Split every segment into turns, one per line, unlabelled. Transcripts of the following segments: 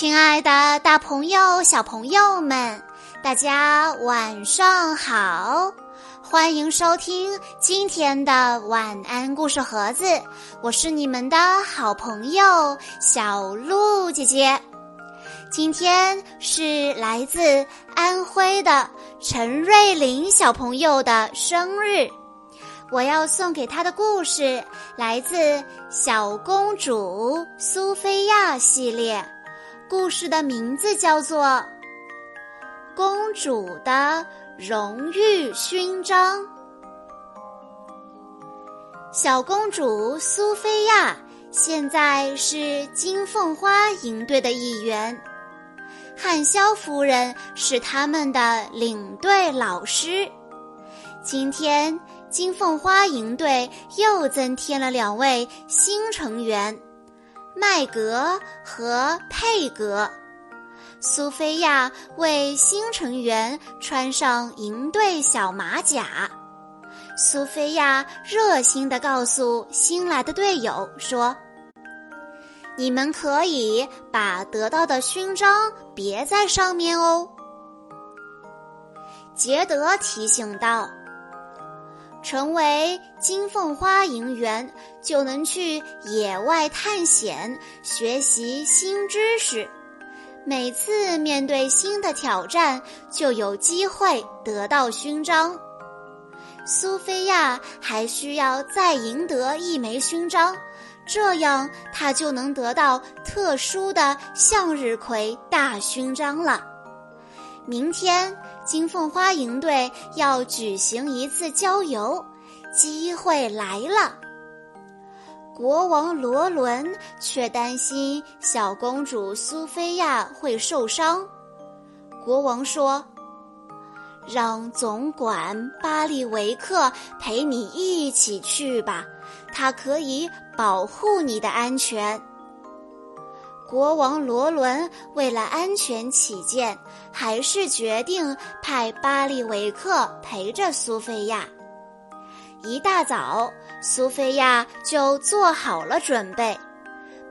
亲爱的，大朋友、小朋友们，大家晚上好！欢迎收听今天的晚安故事盒子，我是你们的好朋友小鹿姐姐。今天是来自安徽的陈瑞林小朋友的生日，我要送给他的故事来自《小公主苏菲亚》系列。故事的名字叫做《公主的荣誉勋章》。小公主苏菲亚现在是金凤花营队的一员，汉萧夫人是他们的领队老师。今天，金凤花营队又增添了两位新成员。麦格和佩格，苏菲亚为新成员穿上营队小马甲。苏菲亚热心地告诉新来的队友说：“你们可以把得到的勋章别在上面哦。”杰德提醒道。成为金凤花营员，就能去野外探险，学习新知识。每次面对新的挑战，就有机会得到勋章。苏菲亚还需要再赢得一枚勋章，这样她就能得到特殊的向日葵大勋章了。明天。金凤花营队要举行一次郊游，机会来了。国王罗伦却担心小公主苏菲亚会受伤。国王说：“让总管巴利维克陪你一起去吧，他可以保护你的安全。”国王罗伦为了安全起见，还是决定派巴利维克陪着苏菲亚。一大早，苏菲亚就做好了准备，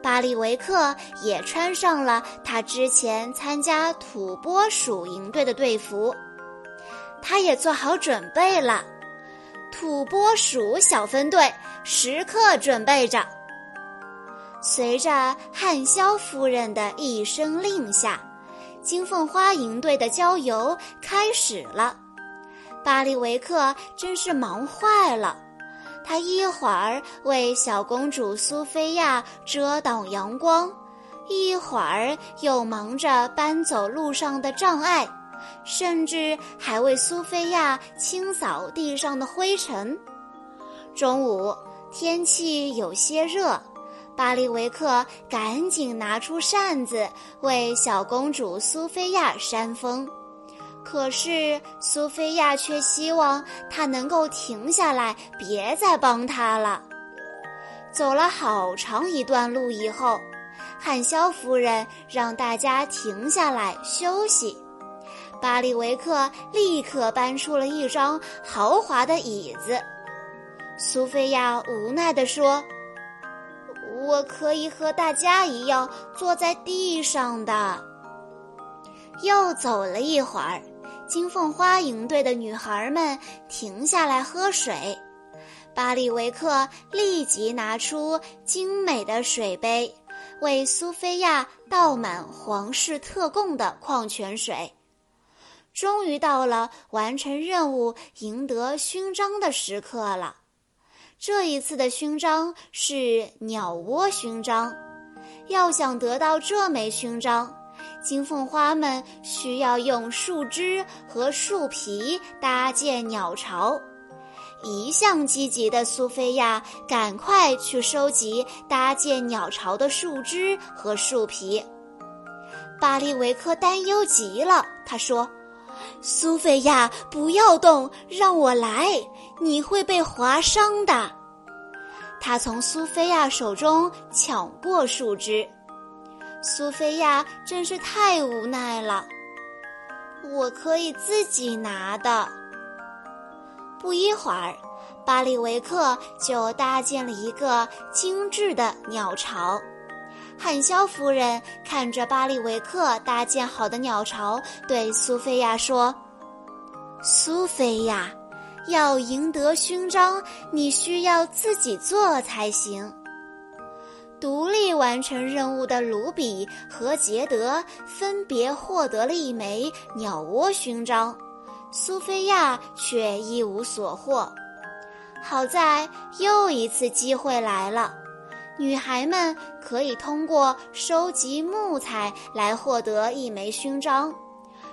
巴利维克也穿上了他之前参加土拨鼠营队的队服，他也做好准备了。土拨鼠小分队时刻准备着。随着汉萧夫人的一声令下，金凤花营队的郊游开始了。巴利维克真是忙坏了，他一会儿为小公主苏菲亚遮挡阳光，一会儿又忙着搬走路上的障碍，甚至还为苏菲亚清扫地上的灰尘。中午，天气有些热。巴利维克赶紧拿出扇子为小公主苏菲亚扇风，可是苏菲亚却希望他能够停下来，别再帮她了。走了好长一段路以后，汉肖夫人让大家停下来休息。巴利维克立刻搬出了一张豪华的椅子。苏菲亚无奈地说。我可以和大家一样坐在地上的。又走了一会儿，金凤花营队的女孩们停下来喝水。巴里维克立即拿出精美的水杯，为苏菲亚倒满皇室特供的矿泉水。终于到了完成任务、赢得勋章的时刻了。这一次的勋章是鸟窝勋章，要想得到这枚勋章，金凤花们需要用树枝和树皮搭建鸟巢。一向积极的苏菲亚赶快去收集搭建鸟巢的树枝和树皮。巴利维克担忧极了，他说：“苏菲亚，不要动，让我来。”你会被划伤的。他从苏菲亚手中抢过树枝，苏菲亚真是太无奈了。我可以自己拿的。不一会儿，巴利维克就搭建了一个精致的鸟巢。汉肖夫人看着巴里维克搭建好的鸟巢，对苏菲亚说：“苏菲亚，要赢得勋章，你需要自己做才行。”独立完成任务的卢比和杰德分别获得了一枚鸟窝勋章，苏菲亚却一无所获。好在又一次机会来了。女孩们可以通过收集木材来获得一枚勋章，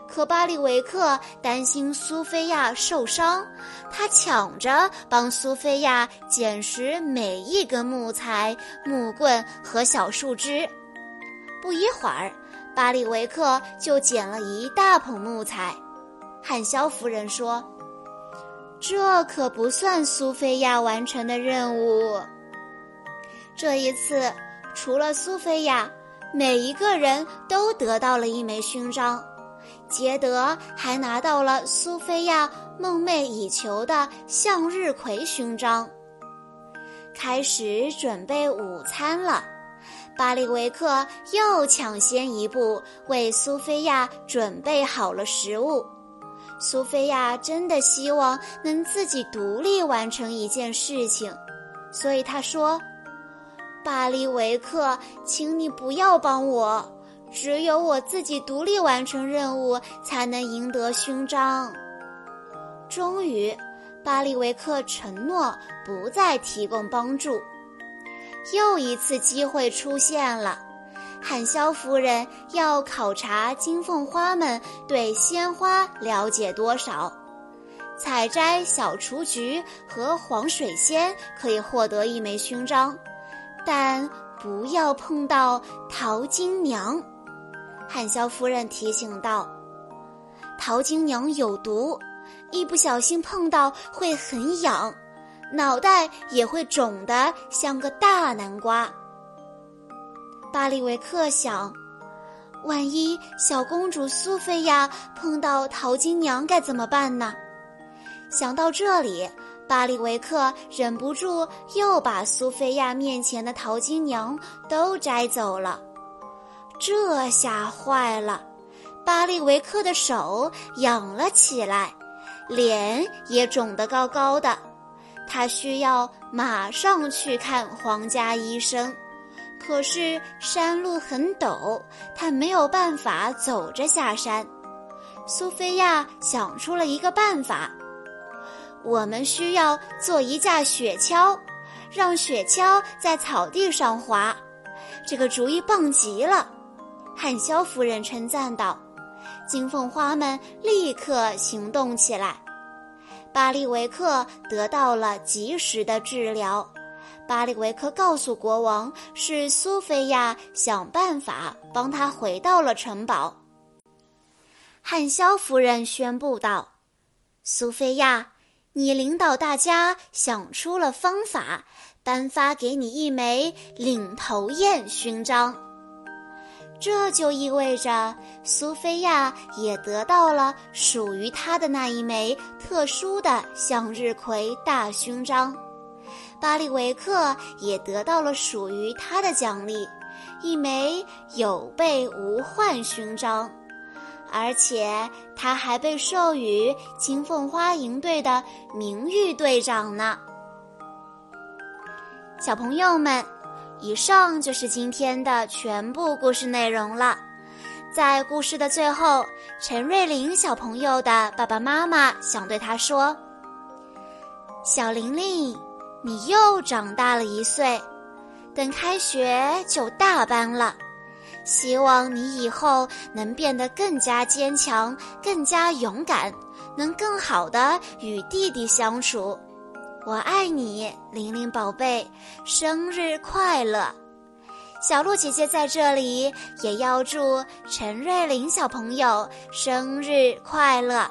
可巴里维克担心苏菲亚受伤，他抢着帮苏菲亚捡拾每一根木材、木棍和小树枝。不一会儿，巴里维克就捡了一大捧木材。汉肖夫人说：“这可不算苏菲亚完成的任务。”这一次，除了苏菲亚，每一个人都得到了一枚勋章。杰德还拿到了苏菲亚梦寐以求的向日葵勋章。开始准备午餐了，巴里维克又抢先一步为苏菲亚准备好了食物。苏菲亚真的希望能自己独立完成一件事情，所以她说。巴利维克，请你不要帮我，只有我自己独立完成任务，才能赢得勋章。终于，巴利维克承诺不再提供帮助。又一次机会出现了，汉肖夫人要考察金凤花们对鲜花了解多少。采摘小雏菊和黄水仙可以获得一枚勋章。但不要碰到淘金娘，汉萧夫人提醒道：“淘金娘有毒，一不小心碰到会很痒，脑袋也会肿得像个大南瓜。”巴利维克想：“万一小公主苏菲亚碰到淘金娘该怎么办呢？”想到这里。巴里维克忍不住又把苏菲亚面前的淘金娘都摘走了，这下坏了，巴里维克的手痒了起来，脸也肿得高高的，他需要马上去看皇家医生。可是山路很陡，他没有办法走着下山。苏菲亚想出了一个办法。我们需要做一架雪橇，让雪橇在草地上滑。这个主意棒极了，汉肖夫人称赞道。金凤花们立刻行动起来。巴利维克得到了及时的治疗。巴利维克告诉国王，是苏菲亚想办法帮他回到了城堡。汉肖夫人宣布道：“苏菲亚。”你领导大家想出了方法，颁发给你一枚领头雁勋章。这就意味着苏菲亚也得到了属于她的那一枚特殊的向日葵大勋章，巴利维克也得到了属于他的奖励，一枚有备无患勋章。而且他还被授予金凤花营队的名誉队长呢。小朋友们，以上就是今天的全部故事内容了。在故事的最后，陈瑞琳小朋友的爸爸妈妈想对他说：“小玲玲，你又长大了一岁，等开学就大班了。”希望你以后能变得更加坚强、更加勇敢，能更好的与弟弟相处。我爱你，玲玲宝贝，生日快乐！小鹿姐姐在这里也要祝陈瑞玲小朋友生日快乐。